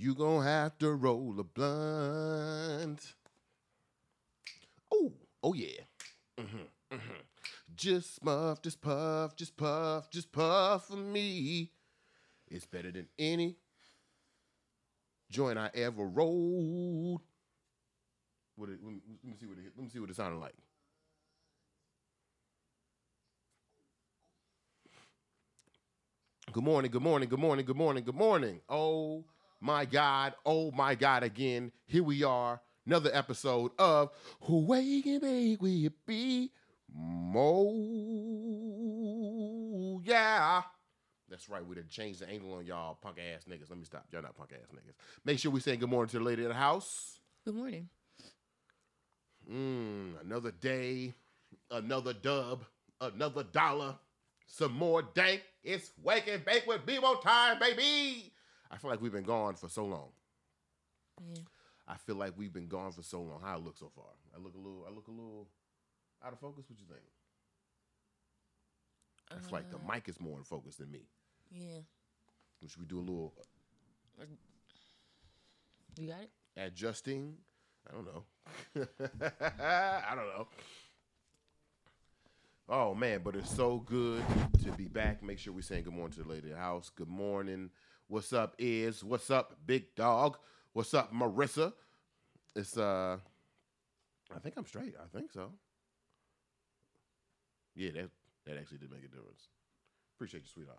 You gonna have to roll a blunt. Oh, oh yeah. Mm-hmm, mm-hmm. Just puff, just puff, just puff, just puff for me. It's better than any joint I ever rolled. What it, let, me, let me see what it, let me see what it sounded like. Good morning, good morning, good morning, good morning, good morning. Oh my God, oh my God again. Here we are, another episode of Who Wake and Bake Will You Be? Mo, yeah. That's right, we done changed the angle on y'all punk ass niggas. Let me stop. Y'all not punk ass niggas. Make sure we say good morning to the lady of the house. Good morning. Mm, another day, another dub, another dollar, some more dank. It's Waking and bake with BMO time, baby. I feel like we've been gone for so long. Yeah. I feel like we've been gone for so long. How I look so far? I look a little. I look a little out of focus. What you think? I feel like the uh, mic is more in focus than me. Yeah. Should we do a little You got it? adjusting? I don't know. I don't know. Oh man, but it's so good to be back. Make sure we saying good morning to the lady of the house. Good morning. What's up, is? What's up, big dog? What's up, Marissa? It's uh I think I'm straight. I think so. Yeah, that that actually did make a difference. Appreciate you, sweetheart.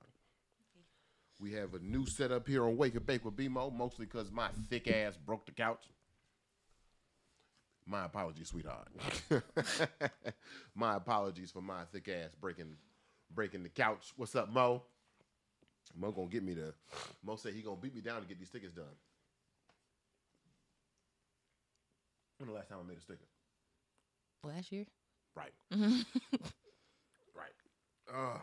We have a new setup here on Wake and Bake with BMO, mostly because my thick ass broke the couch. My apologies, sweetheart. my apologies for my thick ass breaking breaking the couch. What's up, Mo? Mo gonna get me to Mo said he gonna beat me down to get these stickers done. When the last time I made a sticker? Last year? Right. right. Uh,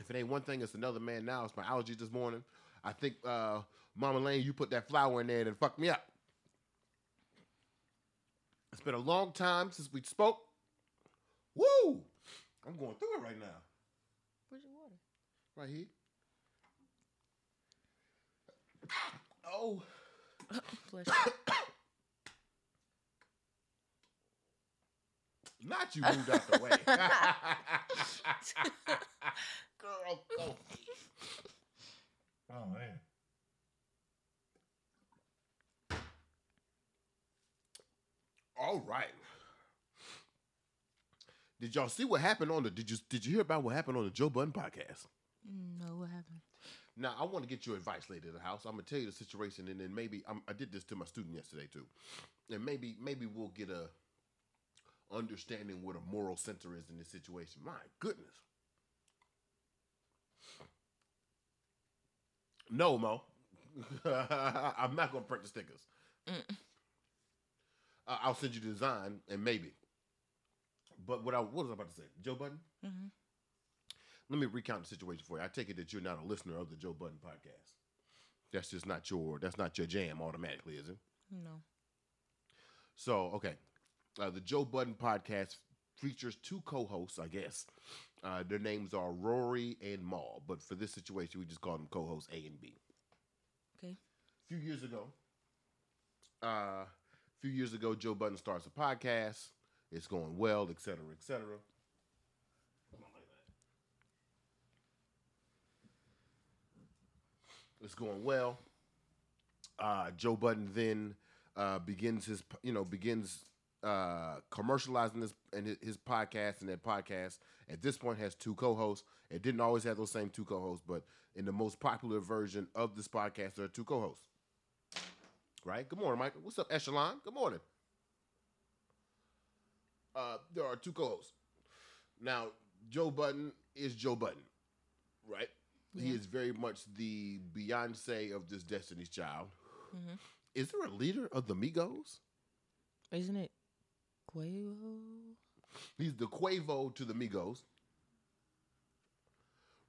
if it ain't one thing, it's another man now. It's my allergies this morning. I think uh, Mama Lane, you put that flour in there and fucked me up. It's been a long time since we spoke. Woo! I'm going through it right now. Where's your water? Right here. Oh. Flush. Not you moved out the way. Girl, go. Oh man. All right. Did y'all see what happened on the? Did you did you hear about what happened on the Joe Budden podcast? no, what happened? Now I want to get your advice, lady of the house. I'm gonna tell you the situation, and then maybe I'm, I did this to my student yesterday too, and maybe maybe we'll get a understanding what a moral center is in this situation. My goodness. No, Mo. I'm not gonna print the stickers. Uh, I'll send you the design, and maybe. But what I what was I about to say? Joe Budden. Mhm. Let me recount the situation for you. I take it that you're not a listener of the Joe Budden podcast. That's just not your that's not your jam automatically, is it? No. So okay, uh, the Joe Budden podcast features two co-hosts, I guess. Uh, their names are Rory and Mal, but for this situation, we just call them co-hosts A and B. Okay. A few years ago, uh, a few years ago, Joe Budden starts a podcast. It's going well, et cetera, et cetera. Come on, like that. It's going well. Uh, Joe Budden then uh, begins his, you know, begins uh, commercializing this and his- podcast, and that podcast at this point has two co-hosts. It didn't always have those same two co-hosts, but in the most popular version of this podcast, there are two co-hosts. Right? Good morning, Michael. What's up, Echelon? Good morning. Uh, there are two co-hosts. Now, Joe Budden is Joe Budden, right? He is very much the Beyonce of this Destiny's Child. Mhm. Is there a leader of the Migos? Isn't it Quavo? He's the Quavo to the Migos.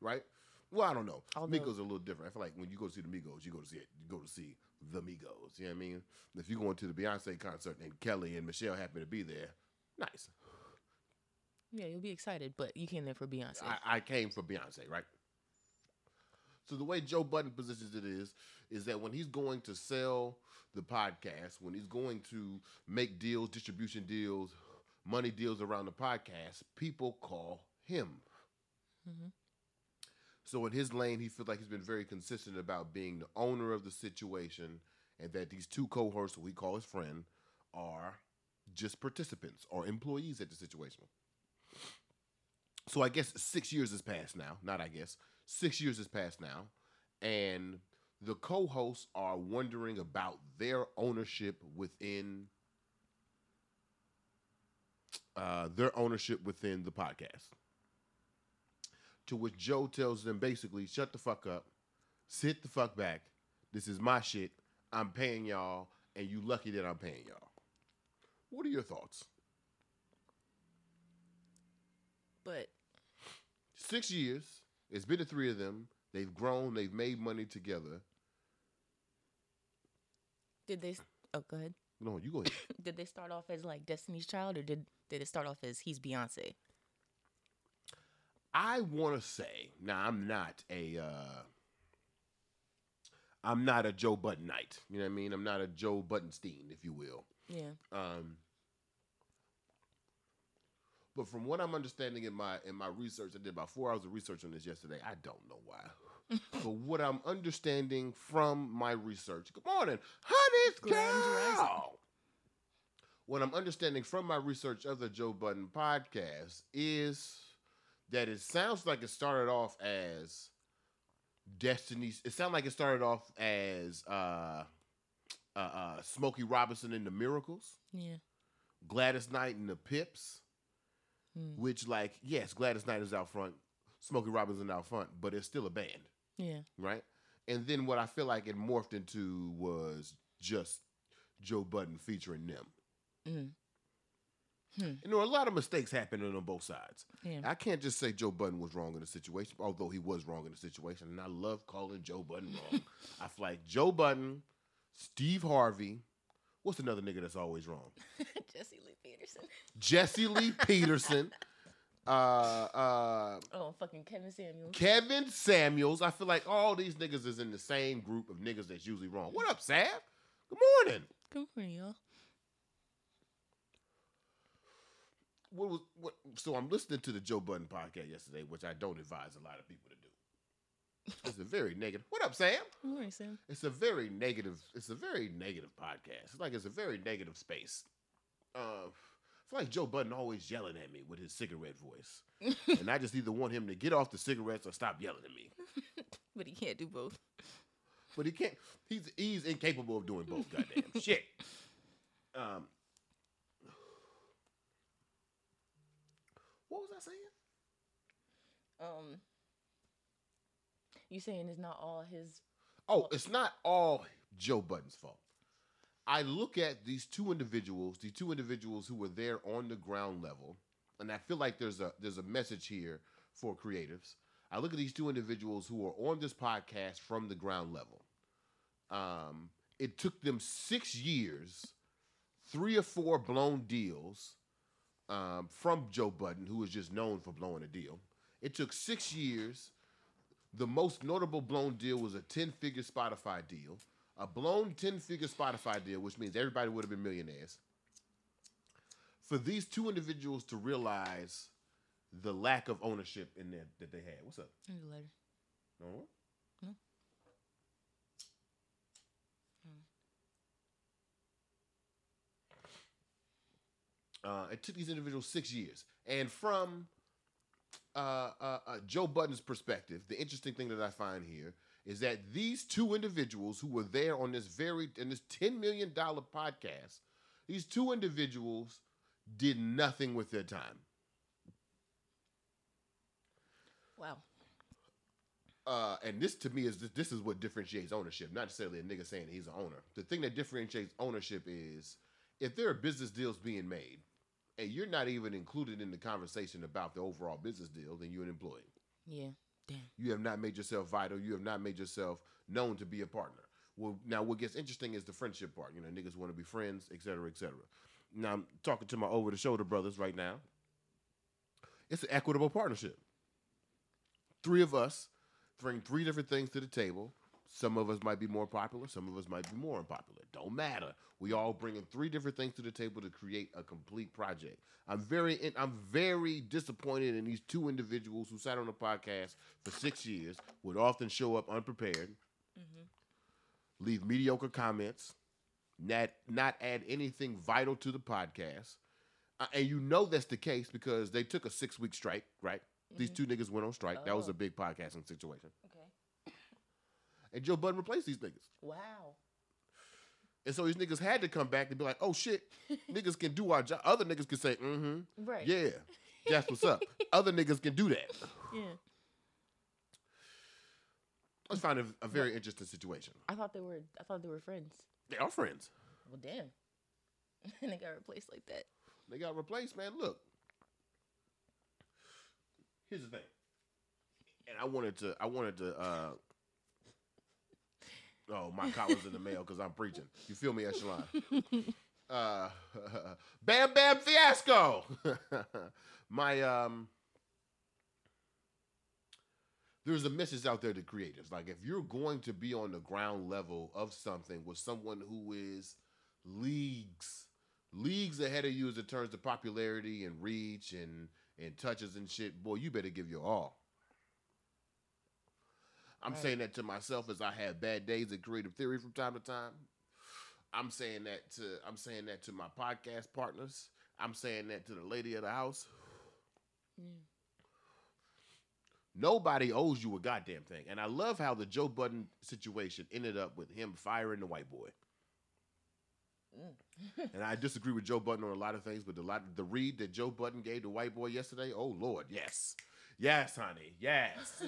Right? Well, I don't know. Although- Migos are a little different. I feel like when you go to see the Migos, you go to see it. You go to see the Migos. You know what I mean? If you're going to the Beyonce concert and Kelly and Michelle happen to be there, nice. Yeah, you'll be excited, but you came there for Beyonce. I, I came for Beyonce, right? So the way Joe Budden positions it is, is that when he's going to sell the podcast, when he's going to make deals, distribution deals, money deals around the podcast, people call him. Mhm. So in his lane, he feels like he's been very consistent about being the owner of the situation, and that these two cohorts, who we call his friend, are just participants or employees at the situation. So I guess six years has passed now. Not I guess six years has passed now, and the co-hosts are wondering about their ownership within uh, their ownership within the podcast. To which Joe tells them basically, "Shut the fuck up, sit the fuck back. This is my shit. I'm paying y'all, and you lucky that I'm paying y'all." What are your thoughts? But Six years. It's been the three of them. They've grown. They've made money together. did they? Oh, go ahead. No, you go ahead. Did they start off as like Destiny's Child, or did did it start off as he's Beyonce? I want to say now I'm not a uh, I'm not a Joe Budden Knight. You know what I mean? I'm not a Joe Buttonstein, if you will. Yeah. Um, but from what I'm understanding in my in my research, I did about four hours of research on this yesterday. I don't know why. but what I'm understanding from my research, good morning, honey, girl. What I'm understanding from my research of the Joe Budden podcast is that it sounds like it started off as Destiny's. It sounded like it started off as uh, uh, uh, Smokey Robinson and the Miracles. Yeah. Gladys Knight and the Pips, Mm. which like yes, Gladys Knight is out front, Smokey Robinson out front, but it's still a band, Yeah. right? And then what I feel like it morphed into was just Joe Budden featuring them. Mm. And there were a lot of mistakes happening on both sides. Yeah. I can't just say Joe Budden was wrong in the situation, although he was wrong in the situation, and I love calling Joe Budden wrong. I feel like Joe Budden, Steve Harvey. What's another nigga that's always wrong? Jesse Lee Peterson. Jesse Lee Peterson, uh, uh, Oh, fucking Kevin Samuels. Kevin Samuels. I feel like all these niggas is in the same group of niggas that's usually wrong. What up, Sav? Good morning. Good morning, y'all. What was what? So I'm listening to the Joe Budden podcast yesterday, which I don't advise a lot of people to do. It's a very negative. What up, Sam? Good morning, Sam. It's a very negative. It's a very negative podcast. It's like it's a very negative space. Uh, I feel like Joe Budden always yelling at me with his cigarette voice, and I just either want him to get off the cigarettes or stop yelling at me. But he can't do both. But he can't. He's he's incapable of doing both. Goddamn shit. Um, what was I saying? Um, you saying it's not all his? Oh, it's not all Joe Budden's fault. I look at these two individuals, the two individuals who were there on the ground level, and I feel like there's a there's a message here for creatives. I look at these two individuals who are on this podcast from the ground level. Um, it took them six years, three or four blown deals um, from Joe Budden, who is just known for blowing a deal. It took six years. The most notable blown deal was a 10 figure Spotify deal. A blown 10 figure Spotify deal, which means everybody would have been millionaires. For these two individuals to realize the lack of ownership in there that they had. What's up? Letter. No? No. Uh, it took these individuals six years. And from uh, uh, uh, Joe Budden's perspective, the interesting thing that I find here is that these two individuals who were there on this very in this ten million dollar podcast, these two individuals did nothing with their time. Wow. Uh, and this to me is this is what differentiates ownership, not necessarily a nigga saying he's an owner. The thing that differentiates ownership is if there are business deals being made, and you're not even included in the conversation about the overall business deal, then you're an employee. Yeah. Damn. You have not made yourself vital. You have not made yourself known to be a partner. Well, now what gets interesting is the friendship part. You know, niggas want to be friends, et cetera, et cetera. Now I'm talking to my over the shoulder brothers right now. It's an equitable partnership. Three of us bring three different things to the table. Some of us might be more popular. Some of us might be more unpopular. Don't matter. We all bringing three different things to the table to create a complete project. I'm very, in, I'm very disappointed in these two individuals who sat on the podcast for six years, would often show up unprepared, leave mediocre comments, not not add anything vital to the podcast. Uh, and you know that's the case because they took a six week strike, right? These two niggas went on strike. That was Oh. a big podcasting situation. Okay. And Joe Budden replaced these niggas. Wow. And so these niggas had to come back and be like, oh shit, niggas can do our job. Other niggas can say, mm-hmm, Right. yeah, that's what's up. Other niggas can do that. Yeah. I find it a very interesting situation. I thought they were. I thought they were friends. They are friends. Well, damn. and they got replaced like that. They got replaced, man. Look. Here's the thing. And I wanted to I wanted to uh Oh, my collar's in the mail because I'm preaching. You feel me, Echelon? uh Bam Bam Fiasco. my um there's a message out there to creators. Like if you're going to be on the ground level of something with someone who is leagues leagues ahead of you as it turns to popularity and reach and and touches and shit, boy, you better give your all. I'm Right. saying that to myself as I have bad days at creative theory from time to time. I'm saying that to I'm saying that to my podcast partners. I'm saying that to the lady of the house. Mm. Nobody owes you a goddamn thing. And I love how the Joe Budden situation ended up with him firing the white boy. Mm. and I disagree with Joe Budden on a lot of things, but the lot the read that Joe Budden gave the white boy yesterday, oh Lord, yes. Yes, honey. Yes.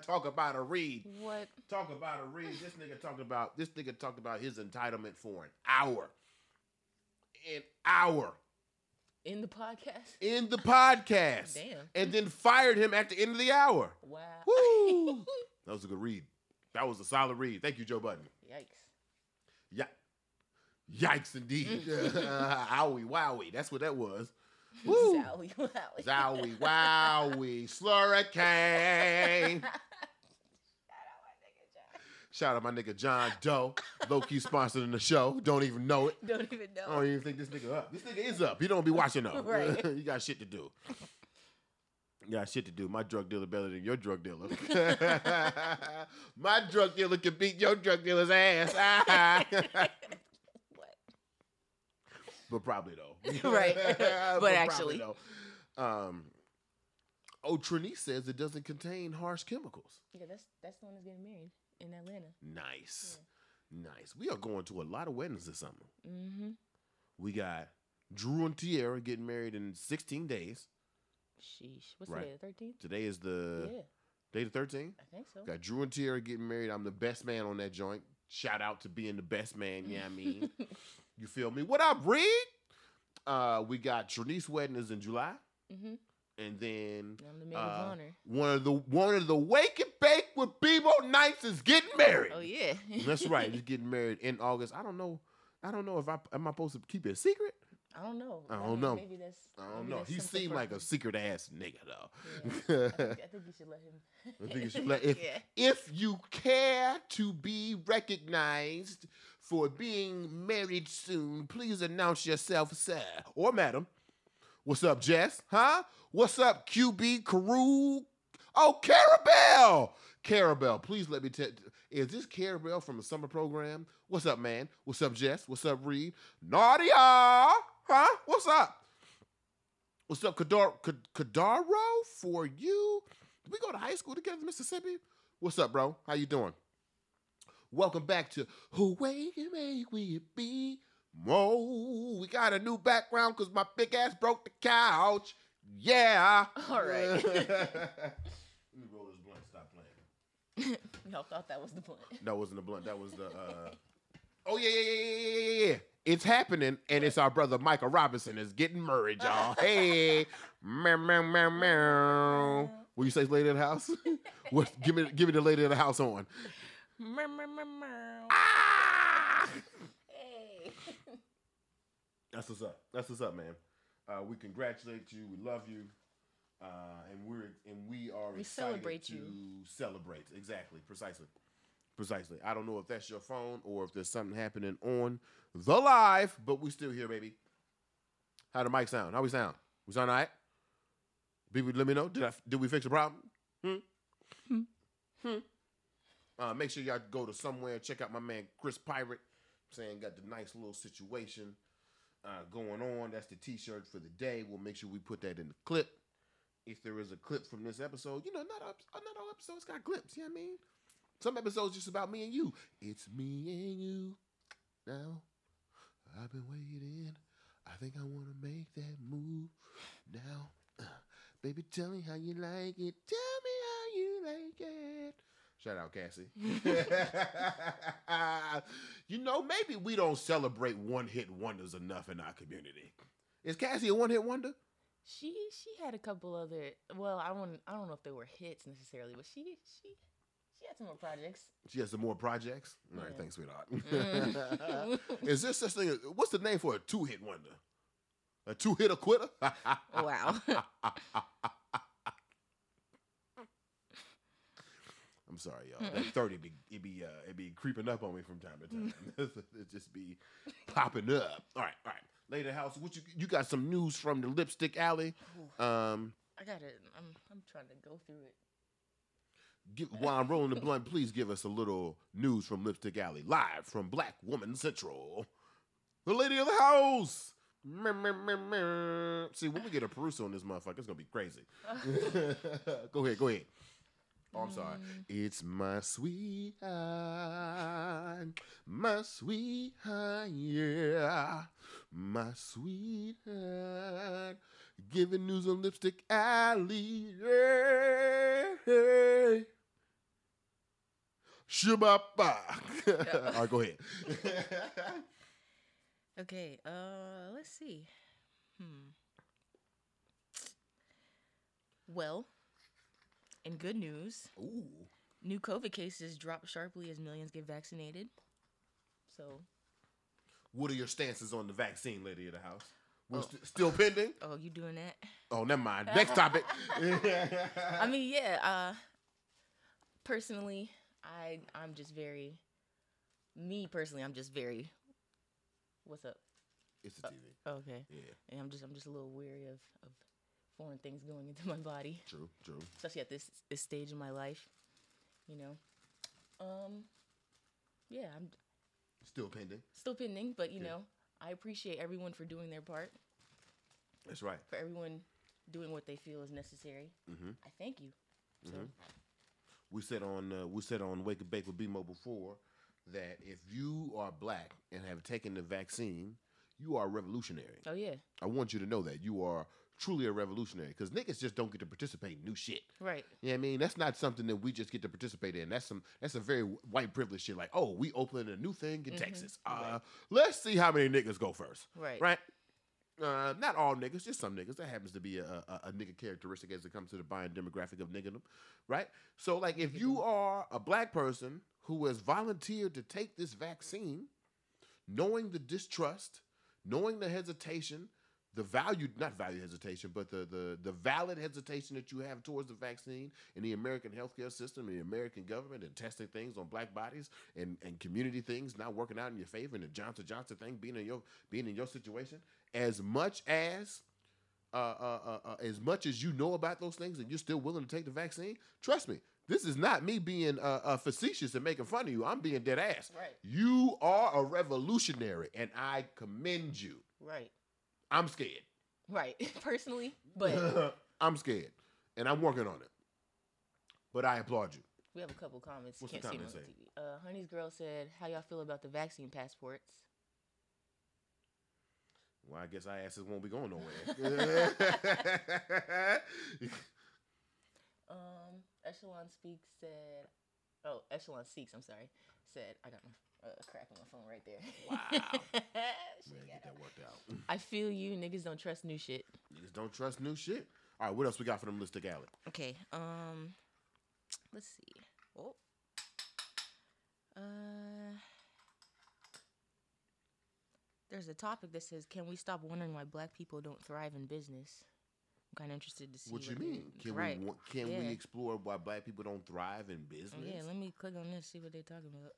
Talk about a read. What? Talk about a read. This nigga talked about this nigga talked about his entitlement for an hour. An hour In the podcast? in the podcast. Damn. And then fired him at the end of the hour. Wow. Woo! that was a good read. That was a solid read. Thank you, Joe Budden. Yikes. Yeah. Yikes indeed. Owie wowie. That's what that was. Woo. Zowie, wowie. Zowie wowie. Slurricane. Shout out my nigga John Doe. Low key sponsoring the show. Don't even know it. Don't even I know. don't even think this nigga up. This nigga is up. He don't be watching though. Right. you got shit to do. You got shit to do. My drug dealer better than your drug dealer. My drug dealer can beat your drug dealer's ass. What? but probably though. Right. But probably, actually. though. Um. Oh, Trinice says it doesn't contain harsh chemicals. Yeah, that's that's the one that's getting married in Atlanta. Nice, nice. We are going to a lot of weddings this summer. Mm-hmm. We got Drew and Tierra getting married in 16 days. Sheesh. What's Right. today? The thirteenth? Today is the yeah, day the 13th. I think so. Got Drew and Tierra getting married. I'm the best man on that joint. Shout out to being the best man. Yeah, I mean, you feel me? What up, Reed? Uh, we got Trinice wedding is in July, mm-hmm. and then I'm the uh, of honor. one of the one of the wake and bake with BMO Nights is getting married. Oh yeah. That's right. He's getting married in August. I don't know. I don't know if I am I supposed to keep it a secret. I don't know. I don't know. Maybe that's. I don't know. He seemed like a secret ass nigga though. Yeah. I, think, I think you should let him. I think you should let if yeah. if you care to be recognized for being married soon, please announce yourself, sir or madam. What's up, Jess? Huh? What's up, QB Carew? Oh, Carabelle! Carabelle, please let me tell. Is this Carabelle from a summer program? What's up, man? What's up, Jess? What's up, Reed? Nadia? Huh? What's up? What's up, Kadar- Kad- Kadaro? For you? Did we go to high school together, Mississippi? What's up, bro? How you doing? Welcome back to Who Way You Make We Be Mo. We got a new background because my big ass broke the couch. Yeah. All right. Let me roll this blunt. Stop playing. Y'all thought that was the point. That wasn't a blunt. That was the. Uh... Oh yeah, yeah, yeah, yeah, yeah, yeah, yeah. It's happening, and it's our brother Michael Robinson is getting married, y'all. Hey, meow, meow, meow, meow. Will you say lady of the house? what? Give me, give me the lady of the house on. Meow, meow, meow, meow. Ah! Hey. That's what's up. That's what's up, man. Uh, we congratulate you. We love you. Uh, and we're and we are We excited celebrate to you. celebrate. Exactly, precisely, precisely. I don't know if that's your phone or if there's something happening on the live, but we still here, baby. How the mic sound? How we sound? We sound all right? People, let me know. Did I did we fix the problem? Hmm. Hmm. Uh, make sure y'all go to somewhere check out my man Chris Pirate. Saying got the nice little situation uh, going on. That's the T-shirt for the day. We'll make sure we put that in the clip. If there is a clip from this episode, you know, not all, not all episodes got clips. You know what I mean? Some episodes just about me and you. It's me and you. Now I've been waiting. I think I want to make that move now. Uh, baby, tell me how you like it. Tell me how you like it. Shout out, Cassie. you know, maybe we don't celebrate one hit wonders enough in our community. Is Cassie a one hit wonder? She she had a couple other. Well, I don't I don't know if they were hits necessarily, but she she she had some more projects. She has some more projects. All right, Yeah. thanks, sweetheart. Mm. Is this such thing? What's the name for a two hit wonder? A two hit a quitter? Wow. I'm sorry, y'all. That thirty be it be uh, it be creeping up on me from time to time. it just be popping up. All right, all right. Lady House, what you you got some news from the Lipstick Alley? Um, I gotta. I'm I'm trying to go through it. give, while I'm rolling the blunt, please give us a little news from Lipstick Alley, live from Black Woman Central. The lady of the house. See, when we get a producer on this motherfucker, it's gonna be crazy. go ahead, go ahead. Oh, I'm sorry. It's my sweetheart, my sweetheart, yeah, my sweetheart. Giving news on Lipstick Alley, yeah. Shababa. All right, go ahead. Okay. Uh, let's see. Hmm. Well, in good news, Ooh. new COVID cases drop sharply as millions get vaccinated. So, What are your stances on the vaccine, lady of the house? We're st- still pending? oh, you doing that? Oh, never mind. Next topic. I mean, yeah. Uh, personally, I I'm just very. Me personally, I'm just very. What's up? it's the TV. Okay. Yeah, And I'm just I'm just a little weary of of foreign things going into my body. true, true. especially at this this stage in my life, you know. Um, yeah, I'm Still pending. still pending, but you Okay. know, I appreciate everyone for doing their part, That's right. for everyone doing what they feel is necessary. Mhm. I thank you. So, We said on uh, we said on Wake and Bake with BMO before that if you are black and have taken the vaccine, you are revolutionary. oh yeah, I want you to know that you are truly a revolutionary because niggas just don't get to participate in new shit. right, You know what I mean? That's not something that we just get to participate in. That's some that's a very white privilege shit. Like, oh, we opening a new thing in Texas. Uh, let's see how many niggas go first. Right. Right. Uh, not all niggas, just some niggas. That happens to be a, a, a nigga characteristic as it comes to the buying demographic of niggerdom, right? So, like, if you are a black person who has volunteered to take this vaccine, knowing the distrust, knowing the hesitation, the value not value hesitation, but the the the valid hesitation that you have towards the vaccine and the American healthcare system and the American government and testing things on black bodies and, and community things not working out in your favor and the Johnson Johnson thing being in your being in your situation, as much as uh, uh, uh, uh, as much as you know about those things and you're still willing to take the vaccine, trust me, this is not me being uh, uh, facetious and making fun of you. I'm being dead ass. Right. You are a revolutionary, and I commend you. right, I'm scared. right. Personally, but I'm scared, and I'm working on it. But I applaud you. we have a couple comments. What's the Can't see them on comment the TV. Uh, Honey's girl said, "How y'all feel about the vaccine passports?" Well, I guess our asses won't be going nowhere. Um, Echelon Speaks said, "Oh, Echelon Seeks." I'm sorry. Said I got my uh, crack on my phone right there. Wow. Man, get that worked out. I feel you. Niggas don't trust new shit. Niggas don't trust new shit. All right, what else we got for them Lipstick Alley? Okay. Um, let's see. Oh. Uh. There's a topic that says, "Can we stop wondering why Black people don't thrive in business?" I'm kind of interested to see What you they- mean? Can right. we wa- can Yeah. we explore why black people don't thrive in business? Oh, yeah, let me click on this, see what they're talking about.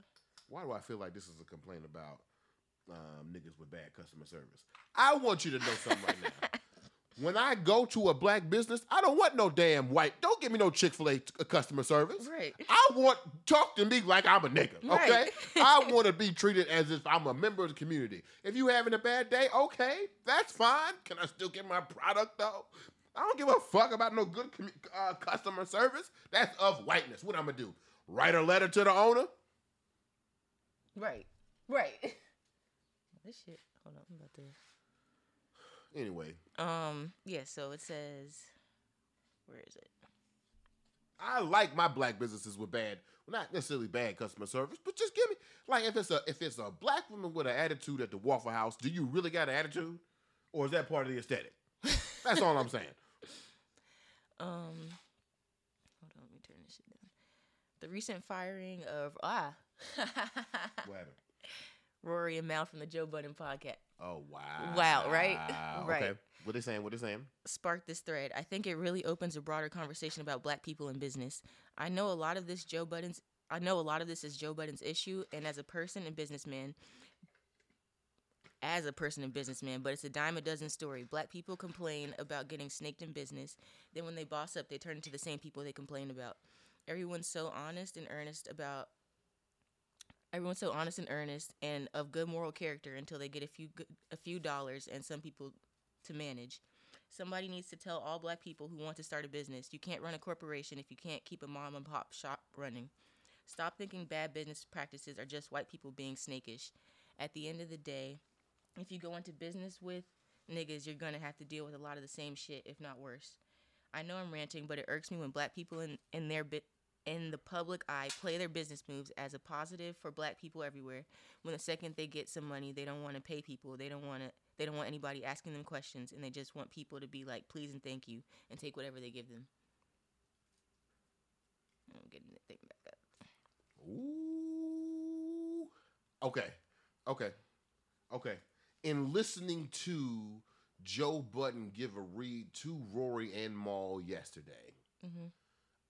Why do I feel like this is a complaint about um, niggas with bad customer service? I want you to know something right now. When I go to a black business, I don't want no damn white. Don't give me no Chick Fil A customer service. Right. I want talk to me like I'm a nigga. Okay. Right. I want to be treated as if I'm a member of the community. If you having a bad day, okay, that's fine. Can I still get my product though? I don't give a fuck about no good uh, customer service. That's of whiteness. What I'm gonna do? Write a letter to the owner? Right. Right. this shit. Hold on, I'm about to. Anyway, Um. Yeah. So it says, where is it? I like my black businesses with bad, well, not necessarily bad customer service, but just give me like if it's a if it's a black woman with an attitude at the Waffle House, do you really got an attitude, or is that part of the aesthetic? That's all I'm saying. Um. Hold on. Let me turn this shit down. The recent firing of ah. What happened? Rory and Mal from the Joe Budden podcast Oh wow! Wow, right? Right. Okay. What they saying? What they saying? sparked this thread. I think it really opens a broader conversation about black people in business. I know a lot of this Joe Budden's I know a lot of this is Joe Budden's issue and as a person and businessman as a person and businessman, but it's a dime a dozen story. Black people complain about getting snaked in business. Then when they boss up, they turn into the same people they complain about. Everyone's so honest and earnest about everyone's so honest and earnest and of good moral character until they get a few a few dollars and some people to manage. Somebody needs to tell all black people who want to start a business you can't run a corporation if you can't keep a mom and pop shop running. Stop thinking bad business practices are just white people being snakish. At the end of the day, if you go into business with niggas, you're gonna have to deal with a lot of the same shit, if not worse. I know I'm ranting, but it irks me when black people in, in their bit in the public eye play their business moves as a positive for black people everywhere. When the second they get some money, they don't want to pay people. They don't want to. They don't want anybody asking them questions, and they just want people to be like, "Please and thank you," and take whatever they give them. I'm getting the thing back up. Ooh. Okay. Okay. Okay. In listening to Joe Budden give a read to Rory and Mal yesterday, Mhm.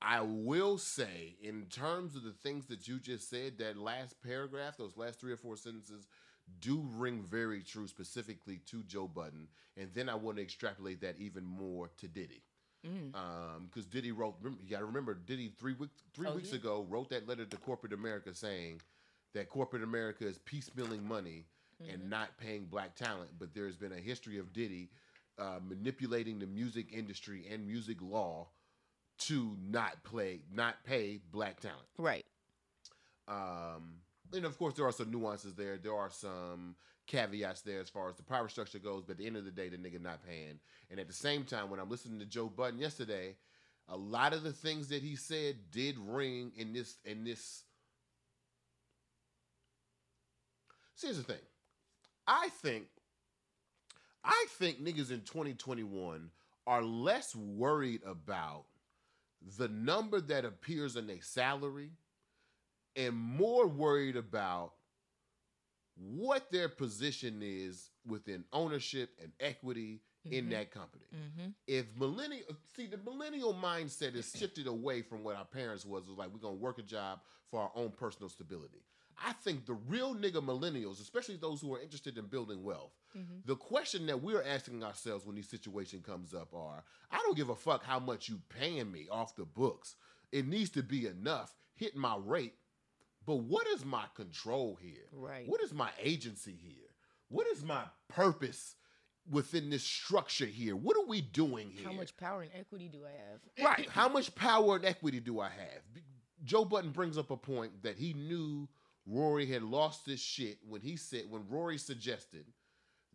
I will say, in terms of the things that you just said, that last paragraph, those last three or four sentences, do ring very true, specifically to Joe Budden. And then I want to extrapolate that even more to Diddy. Mm. because Diddy wrote. You got to remember, Diddy three weeks three Oh, weeks yeah. ago wrote that letter to corporate America saying that corporate America is piecemealing money Mm-hmm. and not paying black talent. But there's been a history of Diddy uh, manipulating the music industry and music law to not play, not pay black talent. Right. Um, and of course, there are some nuances there. There are some caveats there as far as the power structure goes. But at the end of the day, the nigga not paying. And at the same time, when I'm listening to Joe Budden yesterday, a lot of the things that he said did ring in this in this. See, here's the thing. I think, I think niggas in 2021 are less worried about the number that appears in their salary and more worried about what their position is within ownership and equity in Mhm. that company. Mm-hmm. If millennial see the millennial mindset is shifted away from what our parents was was like we're gonna work a job for our own personal stability. I think the real nigga millennials, especially those who are interested in building wealth, Mhm. the question that we're asking ourselves when these situation comes up are, I don't give a fuck how much you paying me off the books. It needs to be enough, hit my rate. But what is my control here? Right. What is my agency here? What is my purpose within this structure here? What are we doing here? How much power and equity do I have? right. How much power and equity do I have? Joe Budden brings up a point that he knew Rory had lost his shit when he said when Rory suggested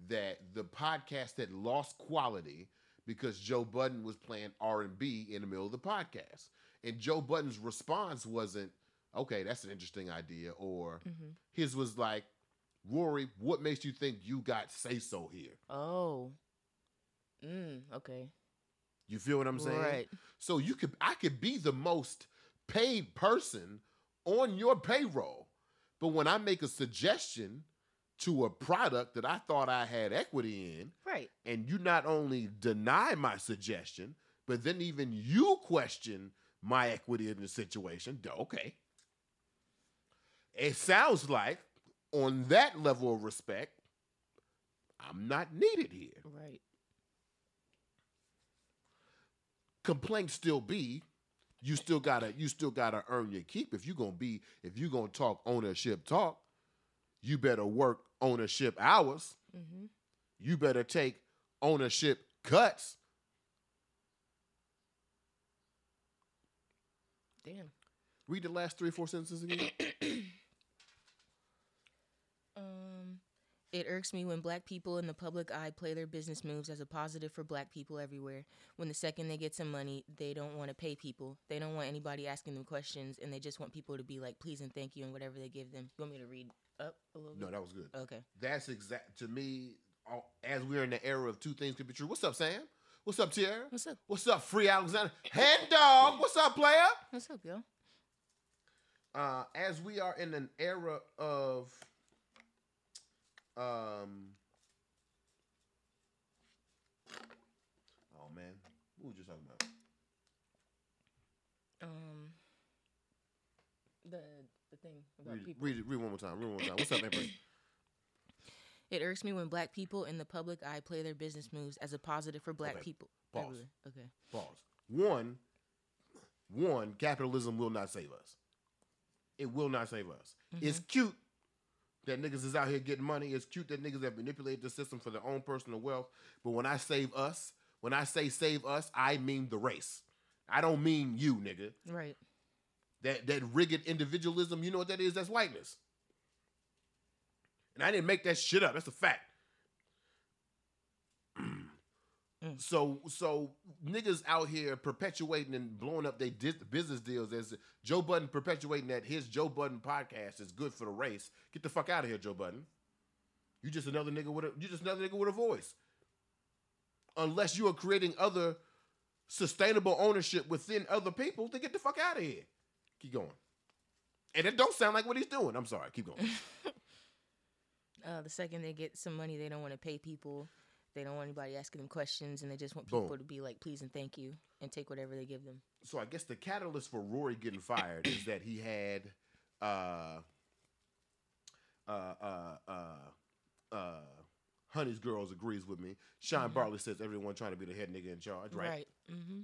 that the podcast had lost quality because Joe Budden was playing R and B in the middle of the podcast. And Joe Budden's response wasn't, okay, that's an interesting idea, or Mhm. his was like, Rory, what makes you think you got say so here? Oh. Mm, okay. You feel what I'm saying? Right. So you could I could be the most paid person on your payroll. But when I make a suggestion to a product that I thought I had equity in, Right. and you not only deny my suggestion, but then even you question my equity in the situation. Okay. It sounds like on that level of respect, I'm not needed here. Right. complaints still be you still gotta you still gotta earn your keep if you're gonna be if you're gonna talk ownership talk you better work ownership hours Mm-hmm. you better take ownership cuts Damn. read the last three or four sentences again Um, it irks me when black people in the public eye play their business moves as a positive for black people everywhere. When the second they get some money, they don't want to pay people. They don't want anybody asking them questions, and they just want people to be like, please and thank you, and whatever they give them. You want me to read up a little no that was good Okay. that's exact to me all- as we're in the era of two things could be true what's up sam what's up Tierra? What's up? what's up free alexander hen dog what's up player What's up, yo? uh, as we are in an era of um oh man what were you talking about Um, the the thing about read, people. read it read one more time read one more time what's up Empress? It irks me when black people in the public eye play their business moves as a positive for black Okay, people. pause. everywhere. Okay. pause one one capitalism will not save us it will not save us mm-hmm. it's cute that niggas is out here getting money it's cute that niggas have manipulated the system for their own personal wealth but when i save us when i say save us i mean the race i don't mean you nigga Right. That that rigid individualism, you know what that is? That's whiteness. And I didn't make that shit up. That's a fact. Mm. So so niggas out here perpetuating and blowing up their dis- business deals as Joe Budden perpetuating that his Joe Budden podcast is good for the race. Get the fuck out of here, Joe Budden. You just another nigga with a you just another nigga with a voice. Unless you are creating other sustainable ownership within other people, then get the fuck out of here. Keep going. And it don't sound like what he's doing. I'm sorry. Keep going. Uh, the second they get some money, they don't want to pay people. They don't want anybody asking them questions, and they just want Boom. people to be like, please and thank you, and take whatever they give them. so I guess the catalyst for Rory getting fired is that he had uh uh uh uh uh Honey's girls agrees with me. Sean Bartley says everyone trying to be the head nigga in charge, right? Mm-hmm.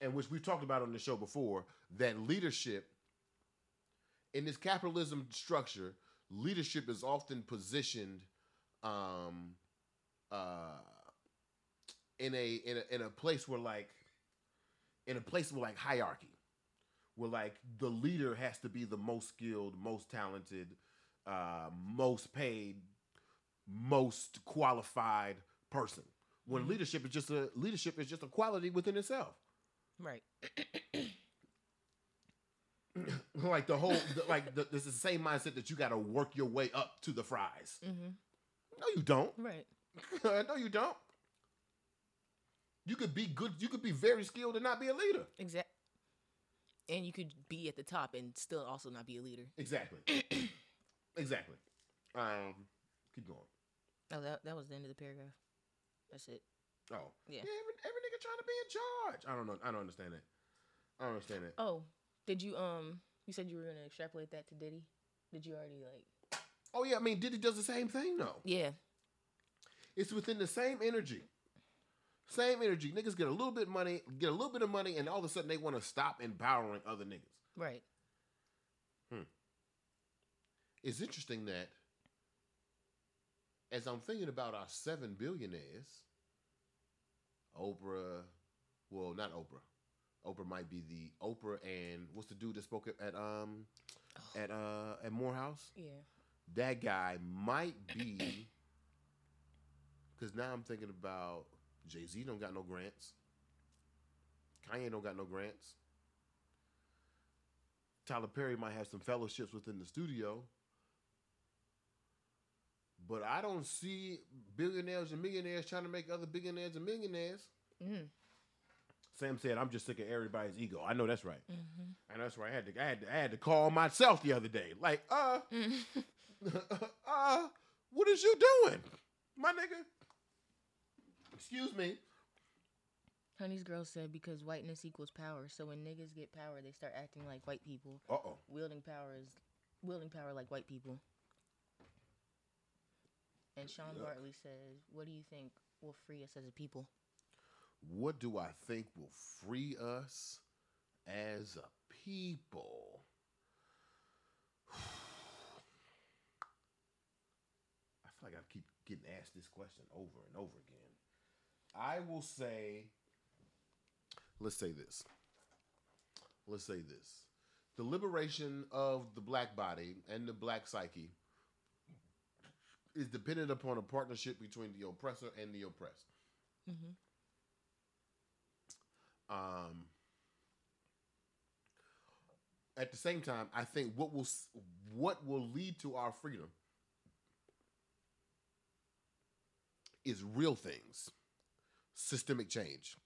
And which we've talked about on the show before, that leadership in this capitalism structure, leadership is often positioned um uh in a in a in a place where like in a place where like hierarchy where like the leader has to be the most skilled most talented uh most paid most qualified person when leadership is just a leadership is just a quality within itself Right. like the whole the, like the, this is the same mindset that you got to work your way up to the fries Mm-hmm. no you don't Right. no you don't you could be good you could be very skilled and not be a leader Exact. And you could be at the top and still also not be a leader. exactly exactly um keep going Oh, that that was the end of the paragraph. That's it. Oh Yeah. every, every nigga trying to be in charge i don't know i don't understand that i don't understand that Oh, did you um? You said you were gonna extrapolate that to Diddy. Did you already like? oh yeah i mean diddy does the same thing though Yeah. It's within the same energy. Same energy. Niggas get a little bit money, get a little bit of money, and all of a sudden they want to stop empowering other niggas. Right. Hmm. It's interesting that as I'm thinking about our seven billionaires, Oprah, well, not Oprah. Oprah might be the Oprah and what's the dude that spoke at, um at uh at Morehouse? Yeah. that guy might be because now I'm thinking about Jay Z don't got no grants. Kanye don't got no grants. Tyler Perry might have some fellowships within the studio. But I don't see billionaires and millionaires trying to make other billionaires and millionaires. Mm. Sam said, "I'm just sick of everybody's ego." I know that's right, Mm-hmm. and that's right. I had to, I had to, I had to call myself the other day, like, uh, uh, what is you doing, my nigga? Excuse me. Honey's girl said because whiteness equals power. So when niggas get power, they start acting like white people. Uh oh. Wielding power is wielding power like white people. And Sean Yeah. Bartley says, "What do you think will free us as a people?" What do I think will free us as a people? I feel like I keep getting asked this question over and over again. I will say, let's say this. Let's say this. The liberation of the black body and the black psyche is dependent upon a partnership between the oppressor and the oppressed. Mm-hmm. Um, at the same time, I think what will what will lead to our freedom is real things, systemic change,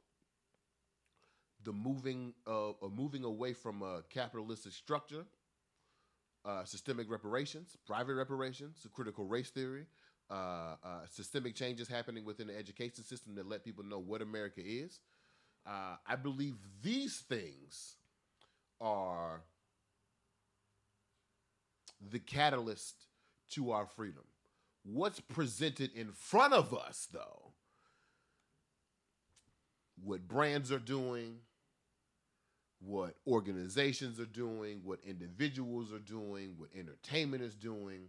the moving of uh, moving away from a capitalistic structure, uh, systemic reparations, private reparations, critical race theory, uh, uh, systemic changes happening within the education system that let people know what America is. Uh, I believe these things are the catalyst to our freedom. What's presented in front of us, though, what brands are doing, what organizations are doing, what individuals are doing, what entertainment is doing,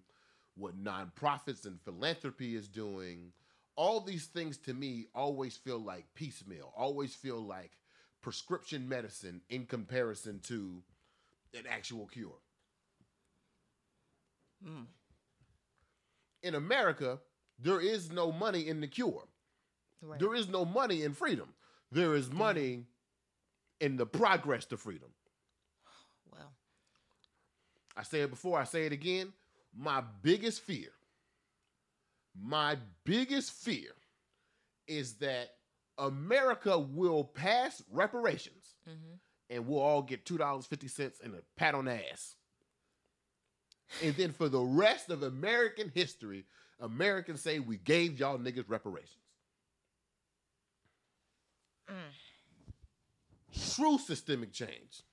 what nonprofits and philanthropy is doing, all these things to me always feel like piecemeal, always feel like prescription medicine in comparison to an actual cure. Mm. In America, there is no money in the cure. Right. There is no money in freedom. There is money in the progress to freedom. well, I say it before, I say it again. My biggest fear, my biggest fear is that America will pass reparations mm-hmm. and we'll all get $2.50 and a pat on the ass. And then for the rest of American history, Americans say we gave y'all niggas reparations. True systemic change,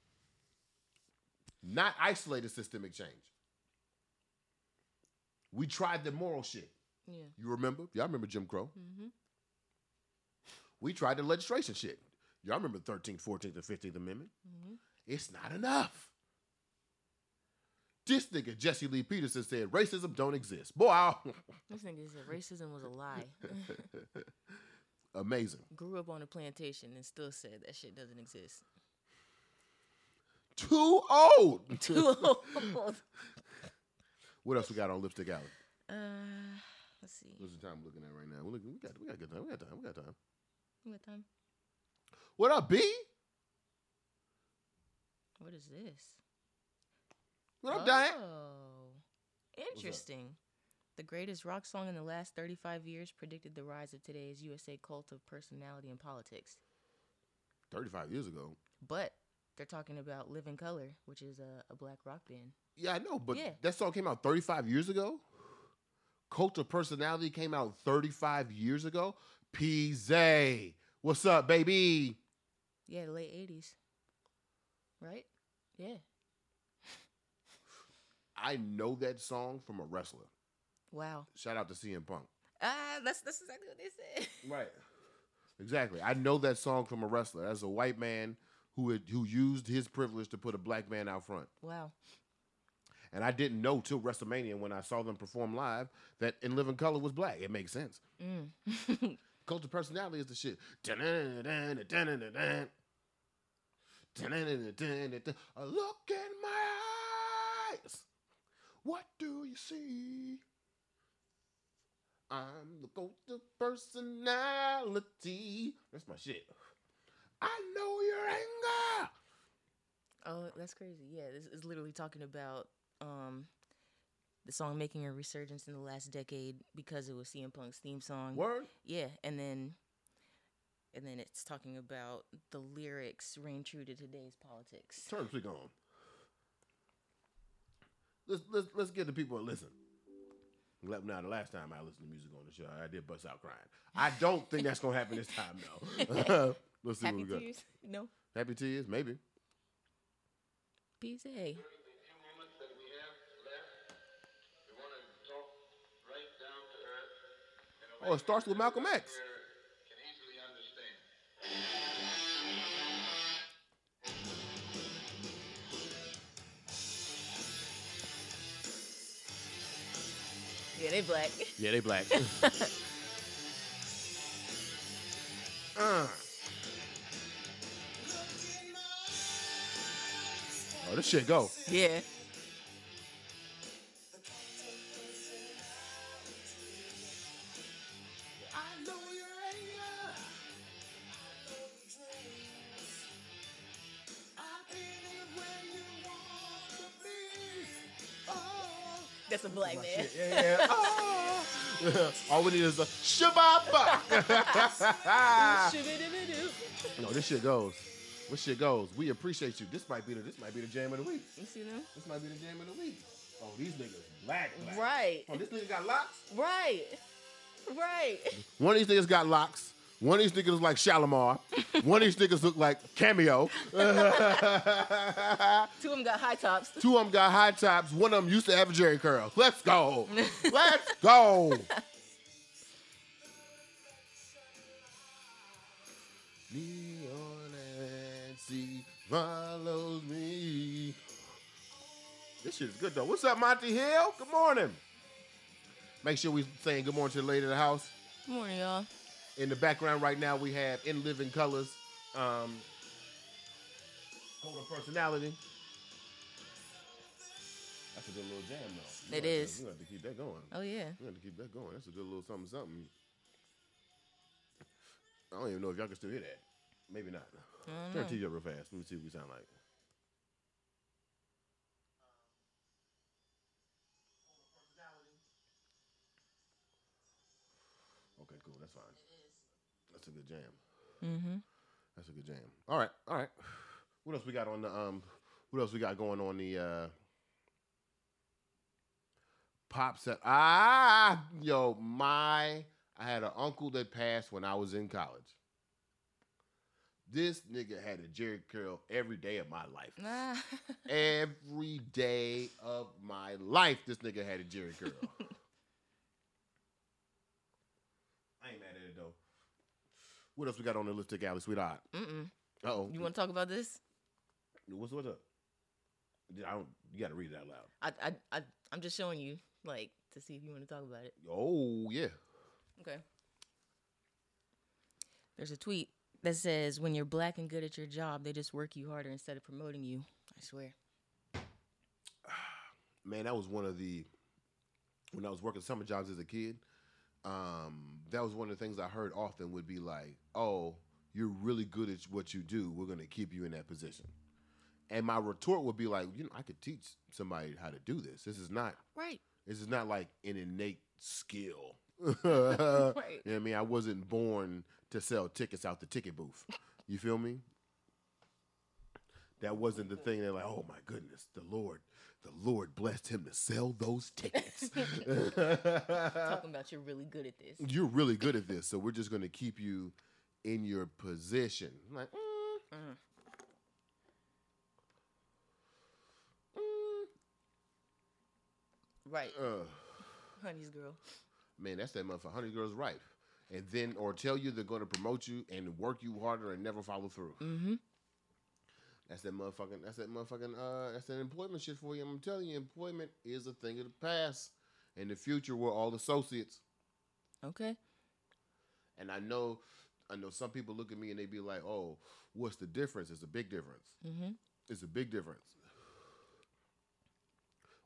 not isolated systemic change. We tried the moral shit. yeah. You remember? Y'all remember Jim Crow? Mm-hmm. We tried the legislation shit. Y'all remember the 13th, 14th, and 15th Amendment? Mm-hmm. It's not enough. This nigga Jesse Lee Peterson said racism don't exist. Boy, I- This nigga said racism was a lie. amazing. Grew up on a plantation and still said that shit doesn't exist. Too old. Too old. What else we got on Lipstick Alley? Uh, let's see. What's the time we're looking at right now? We're looking, we got we got good time. We got time. We got time. What time? What up, B? What is this? What up, Diane? Oh, interesting. The greatest rock song in the last 35 years predicted the rise of today's USA cult of personality and politics. 35 years ago. But they're talking about Living Color, which is a, a black rock band. Yeah, I know, but Yeah. that song came out 35 years ago. Cult of Personality came out 35 years ago. PZ. What's up, baby? Yeah, the late 80s. Right? Yeah. I know that song from a wrestler. Wow. Shout out to CM Punk. Ah, that's that's exactly what they said. Right. Exactly. I know that song from a wrestler. As a white man who had, who used his privilege to put a black man out front. Wow. And I didn't know till WrestleMania when I saw them perform live that In Living Color was black. It makes sense. Mm. Cult of personality is the shit. Look in my eyes. What do you see? I'm the cult of personality. That's my shit. I know your anger. Oh, that's crazy. Yeah, this is literally talking about um the song making a resurgence in the last decade because it was CM Punk's theme song. Word? Yeah, and then and then it's talking about the lyrics ring true to today's politics. Turn the speaker on. Let's let's let's get the people to listen. Let- Now, the last time I listened to music on the show, I did bust out crying. I don't think that's gonna happen this time, though. Let's see Happy what we got. tears? No. Happy tears, maybe. PZ. few moments that we have left, we want to talk right down to earth. in a Oh, it starts with Malcolm X. they black. Yeah, they black. uh. Oh, this shit go. yeah. That's a black man. Yeah, yeah. All we need is a shababa. no, this shit goes. This shit goes. We appreciate you. This might be the this might be the jam of the week. You see them? This might be the jam of the week. Oh, these niggas black, black. Right. Oh, this nigga got locks. Right. Right. One of these niggas got locks. One of these niggas look like Shalamar. One of these niggas look like Cameo. Two of them got high tops. Two of them got high tops. One of them used to have a Jheri curl. Let's go. Let's go. Nancy follows me. This shit is good though. What's up, Monty Hill? Good morning. Make sure we saying good morning to the lady of the house. Good morning, y'all. In the background right now, we have In Living Colors. Um, Code of Personality. That's a good little jam, though. It You is. You have to keep that going. Oh yeah. You have to keep that going. That's a good little something, something. I don't even know if y'all can still hear that. Maybe not. I Turn don't the know. TV up real fast. Let me see what we sound like. Okay, cool. That's fine. That's a good jam. Mm-hmm. That's a good jam. All right, all right. What else we got on the um? What else we got going on the uh? Pop set. Ah, yo, my. I had an uncle that passed when I was in college. This nigga had a Jheri curl every day of my life. Every day of my life, this nigga had a Jheri curl. I ain't mad at it though. What else we got on the lipstick alley, sweetheart? Mm-mm. Uh oh. You want to talk about this? What's what's up? I don't. You got to read it out loud. I, I, I, I'm just showing you, like, to see if you want to talk about it. Oh yeah. Okay. There's a tweet that says, "When you're black and good at your job, they just work you harder instead of promoting you." I swear. Man, that was one of the when I was working summer jobs as a kid. Um, that was one of the things I heard often would be like, "Oh, you're really good at what you do. We're gonna keep you in that position." And my retort would be like, "You know, I could teach somebody how to do this. This is not Right. This is not like an innate skill. Right. You know what I mean? I wasn't born to sell tickets out the ticket booth. You feel me? That wasn't the thing. They're like, oh my goodness, the Lord, the Lord blessed him to sell those tickets. Talking about you're really good at this. You're really good at this, so we're just going to keep you in your position. I'm like, mm, Mm. mm, Right. uh. Honey's girl. Man, that's that motherfucker. Honey Girls right. And then, or tell you they're going to promote you and work you harder and never follow through. Mm-hmm. That's that motherfucking. That's that motherfucking. Uh, that's that employment shit for you. I'm telling you, employment is a thing of the past. In the future, we're all associates. Okay. And I know, I know some people look at me and they be like, "Oh, what's the difference?" It's a big difference. Mm-hmm. It's a big difference.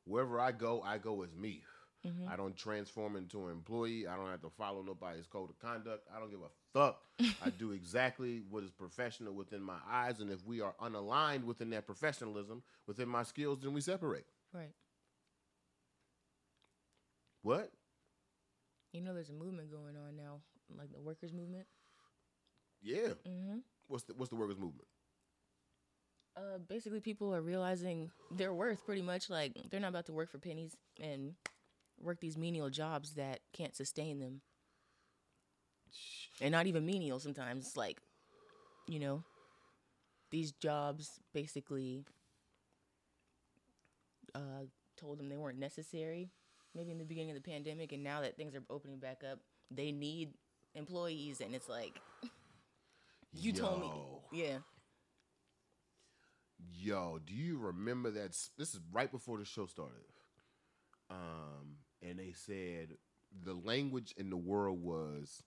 Wherever I go, I go as me. Mm-hmm. I don't transform into an employee. I don't have to follow nobody's code of conduct. I don't give a fuck. I do exactly what is professional within my eyes. And if we are unaligned within that professionalism, within my skills, then we separate. Right. What? You know, there's a movement going on now, like the workers' movement. Yeah. Mm-hmm. What's the What's the workers' movement? Uh, basically, people are realizing their worth pretty much. Like they're not about to work for pennies and work these menial jobs that can't sustain them. And not even menial sometimes. It's like, you know, these jobs basically uh, told them they weren't necessary maybe in the beginning of the pandemic and now that things are opening back up they need employees and it's like you told me yeah Yo, do you remember that? This is right before the show started. Um, and they said the language in the world was,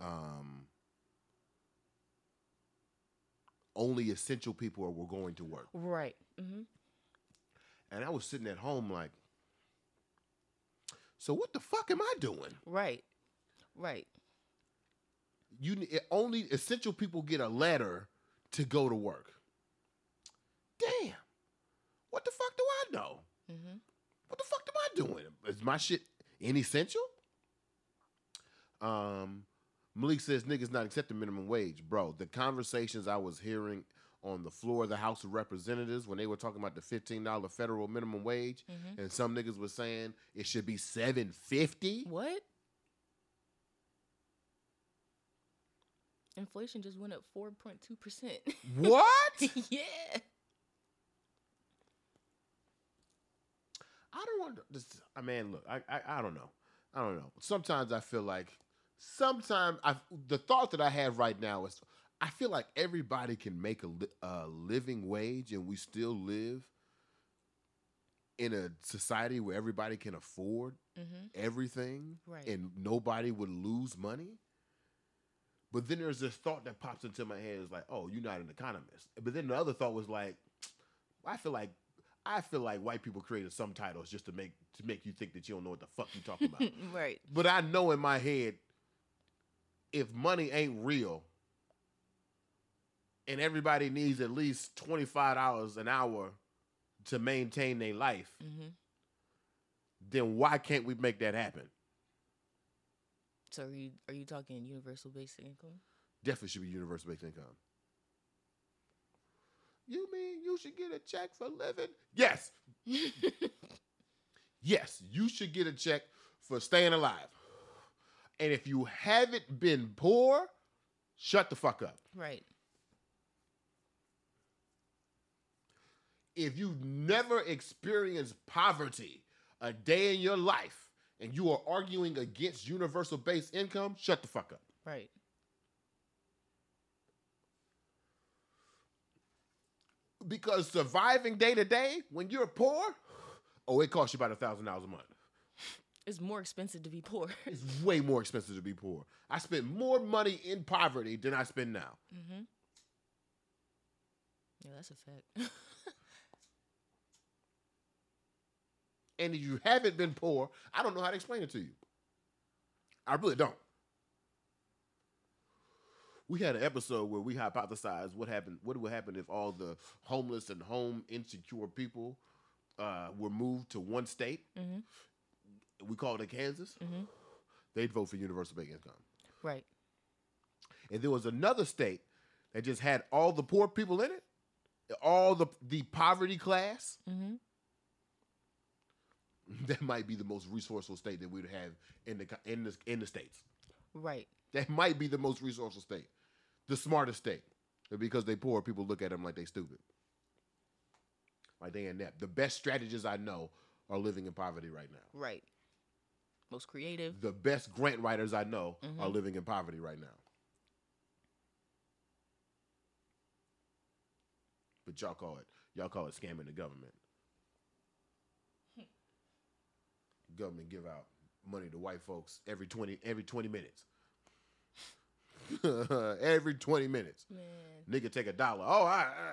um, only essential people were going to work. right hmm And I was sitting at home like, so what the fuck am I doing? right right You only essential people get a letter to go to work. Damn, what the fuck do I know? hmm What the fuck am I doing? Is my shit inessential? Um, Malik says niggas not accepting minimum wage, bro. The conversations I was hearing on the floor of the House of Representatives when they were talking about the fifteen dollar federal minimum wage, Mhm. and some niggas was saying it should be seven fifty. what inflation just went up 4.2% What? yeah I don't want this. I mean, look, I, I I don't know. I don't know. Sometimes I feel like, sometimes I the thought that I have right now is, I feel like everybody can make a, li- a living wage, and we still live in a society where everybody can afford hmm everything, Right. and nobody would lose money. But then there's this thought that pops into my head is like, oh, you're not an economist. But then the other thought was like, I feel like I feel like white people created some titles just to make to make you think that you don't know what the fuck you talking about. right but I know in my head, if money ain't real, and everybody needs at least twenty five dollars an hour to maintain their life, hmm then why can't we make that happen? so are you are you talking universal basic income Definitely should be universal basic income. You mean you should get a check for living? Yes. yes, you should get a check for staying alive. And if you haven't been poor, shut the fuck up. right If you've never experienced poverty a day in your life and you are arguing against universal basic income, shut the fuck up. right Because surviving day to day when you're poor, oh, it costs you about a thousand dollars a month. it's more expensive to be poor It's way more expensive to be poor. I spend more money in poverty than I spend now. mm-hmm yeah that's a fact And if you haven't been poor, I don't know how to explain it to you. I really don't. We had an episode where we hypothesized what happened. What would happen if all the homeless and home insecure people uh, were moved to one state? Mhm. We called it Kansas. Mhm. They'd vote for universal basic income. right and there was another state that just had all the poor people in it, all the the poverty class. mm-hmm That might be the most resourceful state that we'd have in the in the in the states. right That might be the most resourceful state, the smartest state, because they poor, people look at them like they stupid, like they inept. The best strategists I know are living in poverty right now. right most creative The best grant writers I know are Mhm. living in poverty right now. But y'all call it y'all call it scamming the government. government give out money to white folks every twenty every twenty minutes. every twenty minutes, man nigga take a dollar. Oh, I, I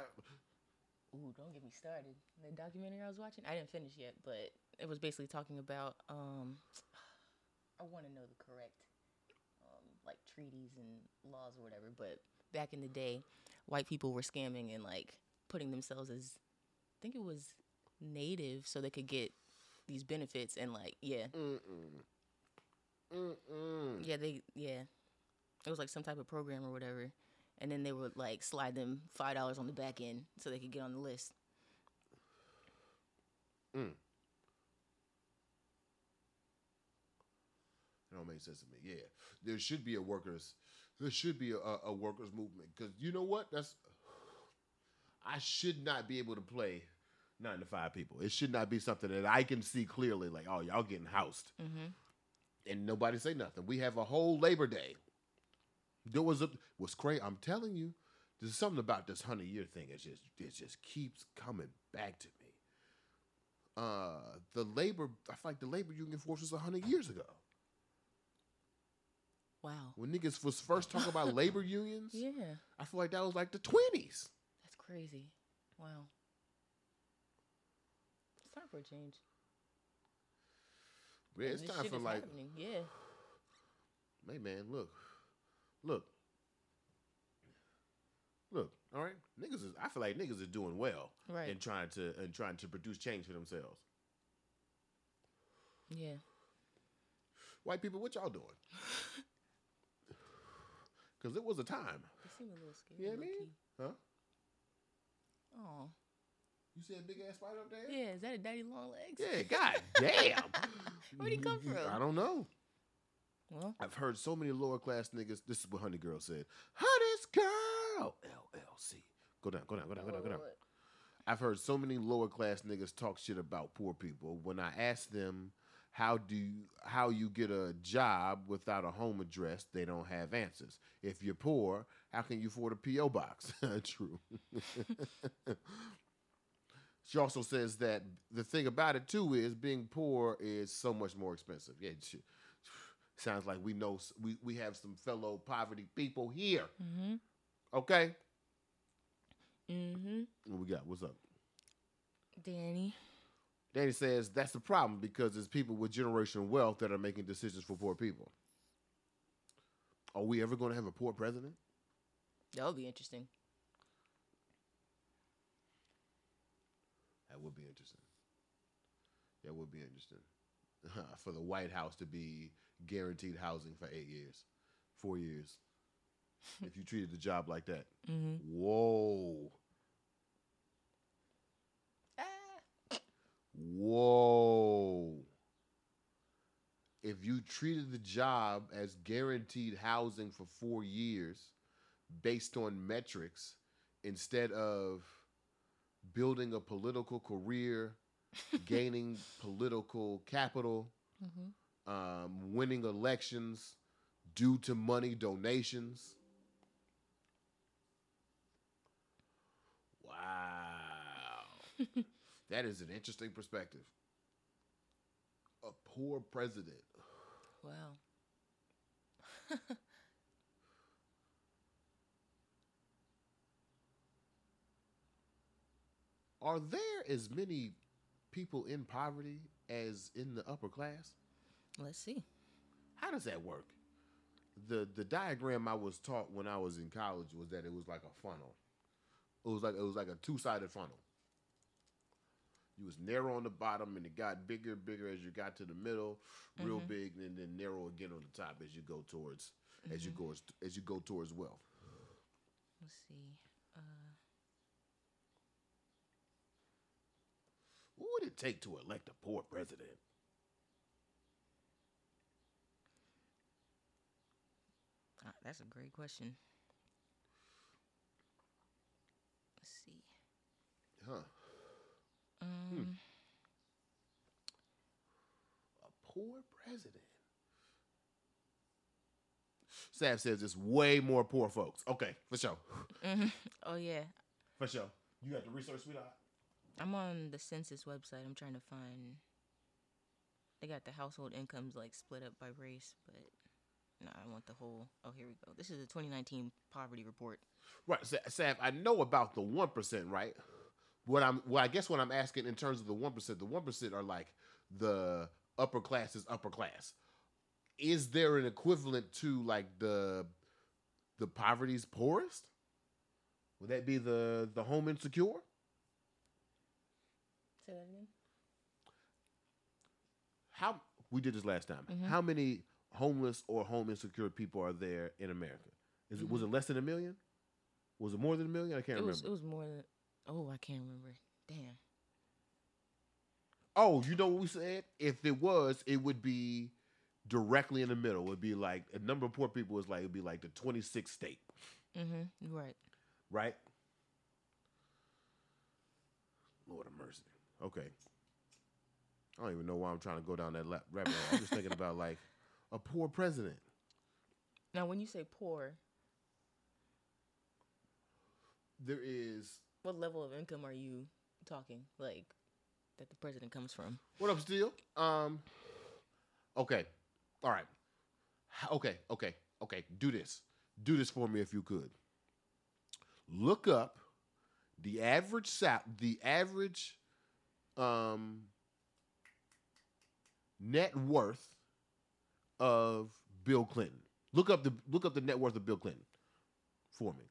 Ooh, don't get me started. The documentary I was watching, I didn't finish yet, but it was basically talking about um I want to know the correct um like treaties and laws or whatever, but back in the day, white people were scamming and like putting themselves as I think it was native so they could get these benefits and like yeah. mm-mm. Mm-mm. Yeah, they yeah. It was like some type of program or whatever. And then they would like slide them five dollars on the back end so they could get on the list. Mm. It don't make sense to me. Yeah, there should be a workers. There should be a, a, workers movement because you know what? That's I should not be able to play nine to five people. It should not be something that I can see clearly. Like, oh, y'all getting housed, mm-hmm. and nobody say nothing. We have a whole Labor Day. There was a was crazy. I'm telling you, there's something about this hundred year thing. It just it just keeps coming back to me. Uh, the labor, I feel like the labor union force was hundred years ago Wow. when niggas was first talking about labor unions. Yeah, I feel like that was like the twenties. that's crazy. Wow. It's time for a change. Yeah, it's time for like, happening. Yeah. hey man, look, look, look. All right, niggas is. I feel like niggas is doing well Right. and trying to and trying to produce change for themselves. Yeah. White people, what y'all doing? Because it was a time. They seem a little scared. You know I mean? Huh? Oh. You see a big ass spider up there? Yeah, is that a daddy long legs? Yeah, god damn. Where'd he come from? I don't know. Well, I've heard so many lower class niggas. This is what Honey Girl said. Hottest girl, LLC. Go down, go down, go down, go down, go down. I've heard so many lower class niggas talk shit about poor people. When I ask them how do you, how you get a job without a home address, they don't have answers. If you're poor, how can you afford a PO box? True. she also says that the thing about it too is being poor is so much more expensive. Yeah, she, sounds like we know we we have some fellow poverty people here. Mm-hmm. Okay, Mm-hmm. what we got? What's up? Danny. Danny says that's the problem because it's people with generational wealth that are making decisions for poor people. Are we ever going to have a poor president? That would be interesting. That would be interesting. That would be interesting. for the White House to be guaranteed housing for eight years, four years. if you treated the job like that. Mm-hmm. Whoa. Ah. Whoa. If you treated the job as guaranteed housing for four years based on metrics instead of building a political career, gaining political capital, Mm-hmm. Um, winning elections due to money donations. Wow. that is an interesting perspective. A poor president. Wow. Are there as many people in poverty as in the upper class? Let's see. How does that work? The the diagram I was taught when I was in college was that it was like a funnel. It was like it was like a two sided funnel. You was narrow on the bottom and it got bigger and bigger as you got to the middle, real big, and then narrow again on the top as you go towards as you go as you go towards wealth. Let's see. Uh, What would it take to elect a poor president? Ah, that's a great question. Let's see. Huh. Um, A poor president. Sav says it's way more poor folks. Okay, for sure. Oh yeah, For sure. You got the research, sweetheart? I'm on the census website. I'm trying to find. They got the household incomes like split up by race, but no, I want the whole. Oh, here we go. This is the 2019 poverty report. Right, Sa- Sav. I know about the one percent, right? What I'm, well, I guess what I'm asking in terms of the one percent, the one percent are like the upper class is upper class. Is there an equivalent to like the the poverty's poorest? Would that be the the home insecure? Say that again. How we did this last time? Mm-hmm. How many homeless or home insecure people are there in America? Is it was it less than a million? Was it more than a million? I can't It remember. was. It was more than. Oh, I can't remember. Damn. Oh, you know what we said? If it was, it would be directly in the middle It would be like a number of poor people is like it'd be like the 26th state, Mm-hmm. Right. right? Lord of mercy. Okay. I don't even know why I'm trying to go down that rabbit hole. I'm just thinking about like a poor president. Now, when you say poor, There is what level of income are you talking? Like that the president comes from? What up, Steel? Um, okay, all right, okay, okay, okay. Do this. Do this for me if you could. Look up the average sap, the average um net worth of Bill Clinton. Look up the look up the net worth of Bill Clinton for me.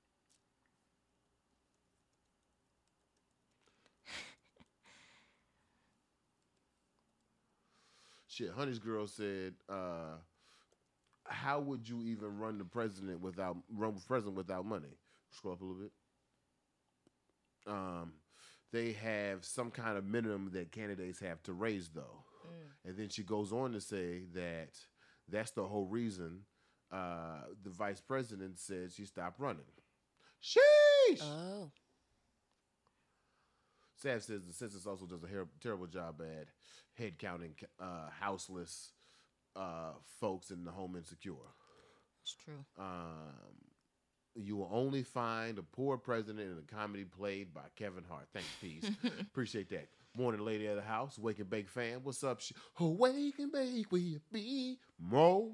Shit, Honey's girl said, uh, "How would you even run the president without run president without money?" Scroll up a little bit. Um, they have some kind of minimum that candidates have to raise, though, and then she goes on to say that that's the whole reason uh, the vice president said she stopped running. Sheesh. Oh. Sav says the census also does a her- terrible job at head counting uh, houseless uh, folks in the home insecure. It's true. Um, you will only find a poor president in a comedy played by Kevin Hart. Thanks, Peace. Appreciate that. Morning, lady of the house, wake and bake fan. What's up? Sh- wake and bake with be mo.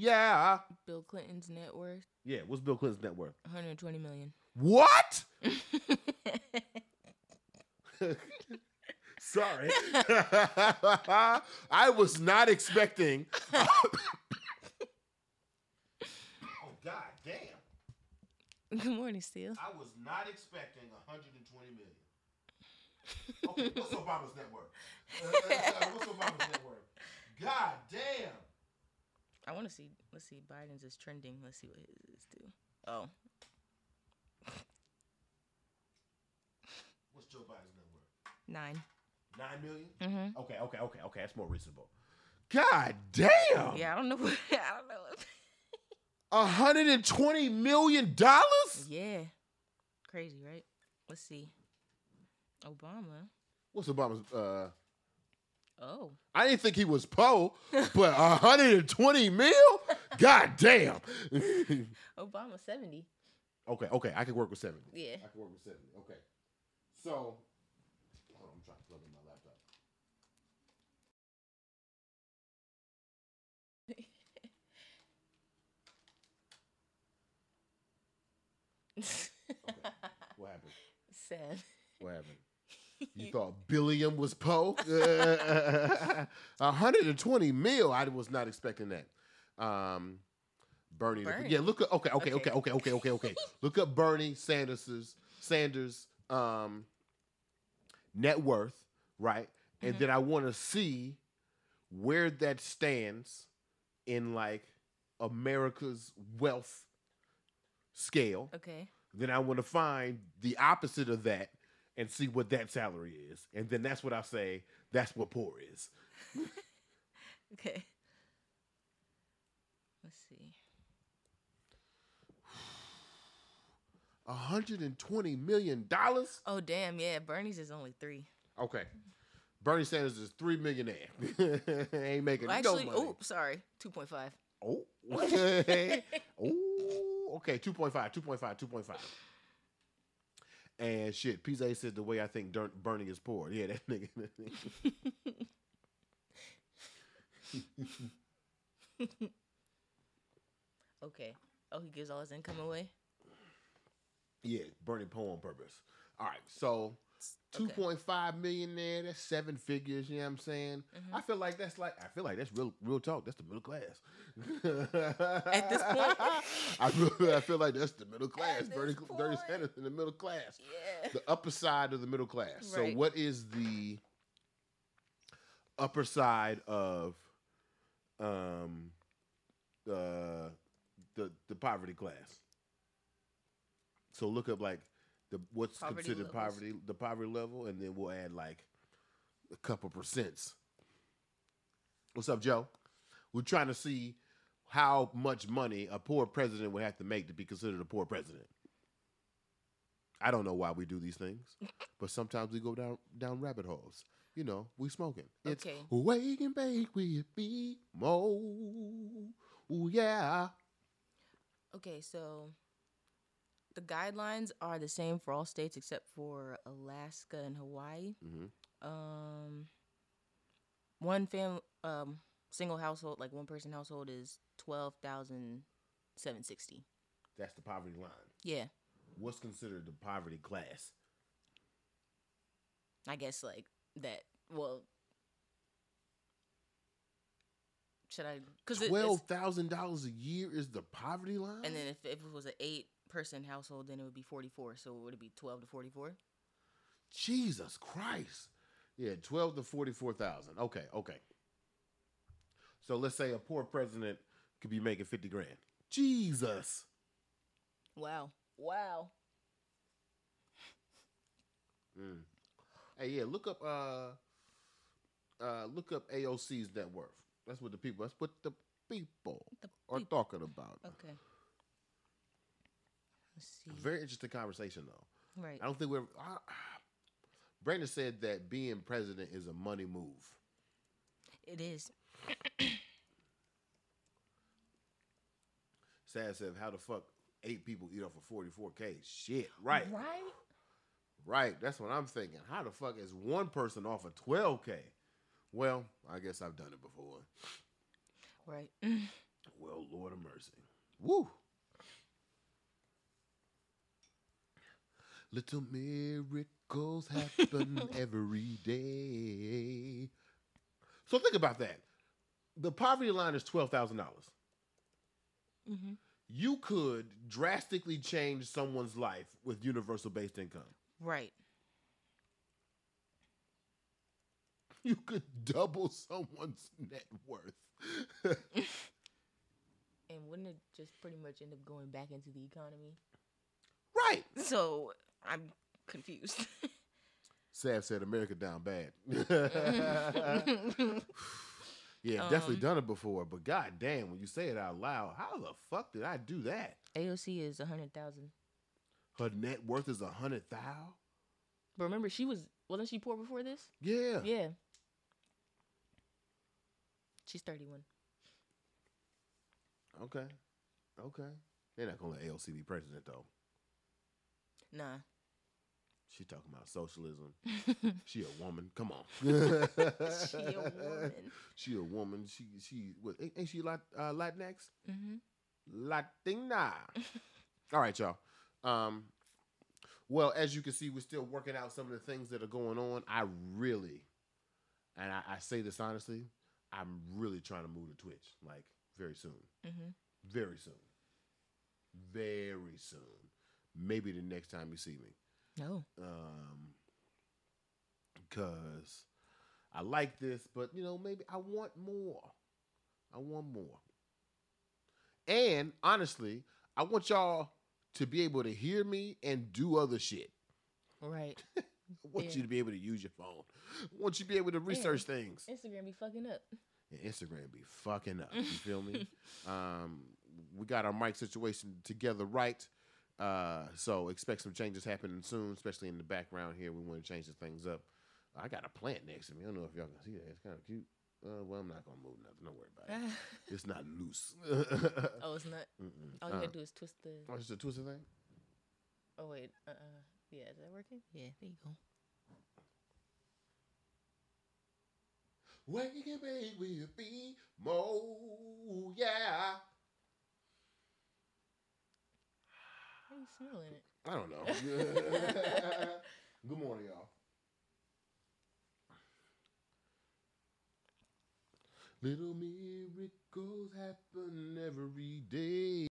Yeah, Bill Clinton's net worth yeah. What's Bill Clinton's net worth? 120 million. What? Sorry. I was not expecting. oh, God damn. Good morning, Steele. I was not expecting 120 million. Okay, what's Obama's net worth? Uh, uh, what's Obama's net worth? God damn. I want to see. Let's see. Biden's is trending. Let's see what his is too. Oh, What's Joe Biden's net worth? nine. Nine million? Mm-hmm. Okay, okay, okay, okay. That's more reasonable. God damn. Yeah, I don't know. What, I don't know. What, hundred and twenty million dollars? yeah, crazy, right? Let's see. Obama. What's Obama's? Uh, Oh, I didn't think he was Poe, but hundred and twenty mil? God damn. Obama 70. okay, okay, I can work with seventy. Yeah. I can work with seventy. Okay, so hold on, I'm trying to plug in my laptop. What happened? Sad. What happened? You thought Billiam was Poe? 120 mil. I was not expecting that. Um, Bernie. Bernie. Yeah, look up. Okay, okay, okay, Okay. okay, okay, okay, look up Bernie Sanders's Sanders um, net worth, right? And then I want to see where that stands in like America's wealth scale Okay. then I want to find the opposite of that and see what that salary is. And then that's what I say, that's what poor is. Okay. Let's see. $120 million? Oh damn, yeah. Bernie's is only three. Okay. Bernie Sanders is three millionaire. Ain't making Well, no actually, money. oh, sorry, two point five. Oh. oh. Okay, 2.5, 2.5, 2.5. And shit, PZ said the way I think Bernie is poor. Yeah, that nigga. Okay. Oh, he gives all his income away. Yeah, Bernie Poe on purpose. All right, so two Okay. point five million there. That's seven figures. You know what I'm saying? Mm-hmm. I feel like that's like I feel like that's real real talk. That's the middle class. At this point? I feel, I feel like that's the middle class. Bernie, Bernie. Sanders in the middle class. Yeah. The upper side of the middle class. So what is the upper side of um uh the the poverty class? So look up like the what's Poverty considered levels. poverty the poverty level, and then we'll add like a couple percents. What's up, Joe? We're trying to see how much money a poor president would have to make to be considered a poor president. I don't know why we do these things, but sometimes we go down down rabbit holes. You know, we smoking. It's Okay. wake and bake with me, mo. Ooh yeah. Okay, so the guidelines are the same for all states except for Alaska and Hawaii. Mhm. Um, one fam, um, single household, like one person household, is twelve thousand seven sixty. That's the poverty line. Yeah, What's considered the poverty class? I guess like that. Well, should I? Because Twelve thousand dollars a year is the poverty line. and then if, if it was an eight person household, then it would be forty four. So it would it be twelve to forty four? Jesus Christ. Yeah, twelve to forty-four thousand. Okay, okay. So let's say a poor president could be making fifty grand. Jesus. Wow, wow. Mm. Hey, yeah, look up uh uh look up AOC's net worth. That's what the people that's what the people The are talking about. Okay. Very interesting conversation though. Right. I don't think we're uh, Brandon said that being president is a money move. It is. Sad said, how the fuck eight people eat off of 44K? Shit, right. Right. Right. That's what I'm thinking. How the fuck is one person off of 12K? Well, I guess I've done it before. Right. Well, Lord of mercy. Woo. Little miracles happen every day. So think about that. The poverty line is twelve thousand dollars. Mhm. You could drastically change someone's life with universal based income. Right. You could double someone's net worth. And wouldn't it just pretty much end up going back into the economy? Right. So I'm confused. Sav said America down bad. yeah, definitely Um, done it before, but god damn, when you say it out loud, how the fuck did I do that? AOC is a hundred thousand. Her net worth is a hundred thou? But remember, she was wasn't she poor before this? Yeah. Yeah. She's thirty one. Okay. Okay. They're not gonna let AOC be president though. Nah. She talking about socialism. she a woman. Come on. She a woman. She a woman. She she what ain't she Lat, uh, Latinx? Mm-hmm. Latina. All right, y'all. Um, well, as you can see, we're still working out some of the things that are going on. I really, and I, I say this honestly, I'm really trying to move to Twitch like very soon. Mm-hmm. Very soon. Very soon. Maybe the next time you see me. No. Um, because I like this, but you know, maybe I want more. I want more. And honestly, I want y'all to be able to hear me and do other shit. Right. I want Yeah. you to be able to use your phone. I want you to be able to research things. Instagram be fucking up. And Instagram be fucking up. You feel me? um, we got our mic situation together right. Uh, so expect some changes happening soon, especially in the background here. We want to change the things up. I got a plant next to me. I don't know if y'all can see that. It's kind of cute. Uh, well, I'm not gonna move nothing. Don't worry about it. It's not loose. oh, it's not. Mm-mm. All you Uh, gotta do is twist the. oh, it's a twisted thing. Oh wait. Uh. uh Yeah. Is that working? Yeah. There you go. Wake and bake with me, Mo, yeah. How you smelling it? I don't know. Good morning, y'all. Little miracles happen every day.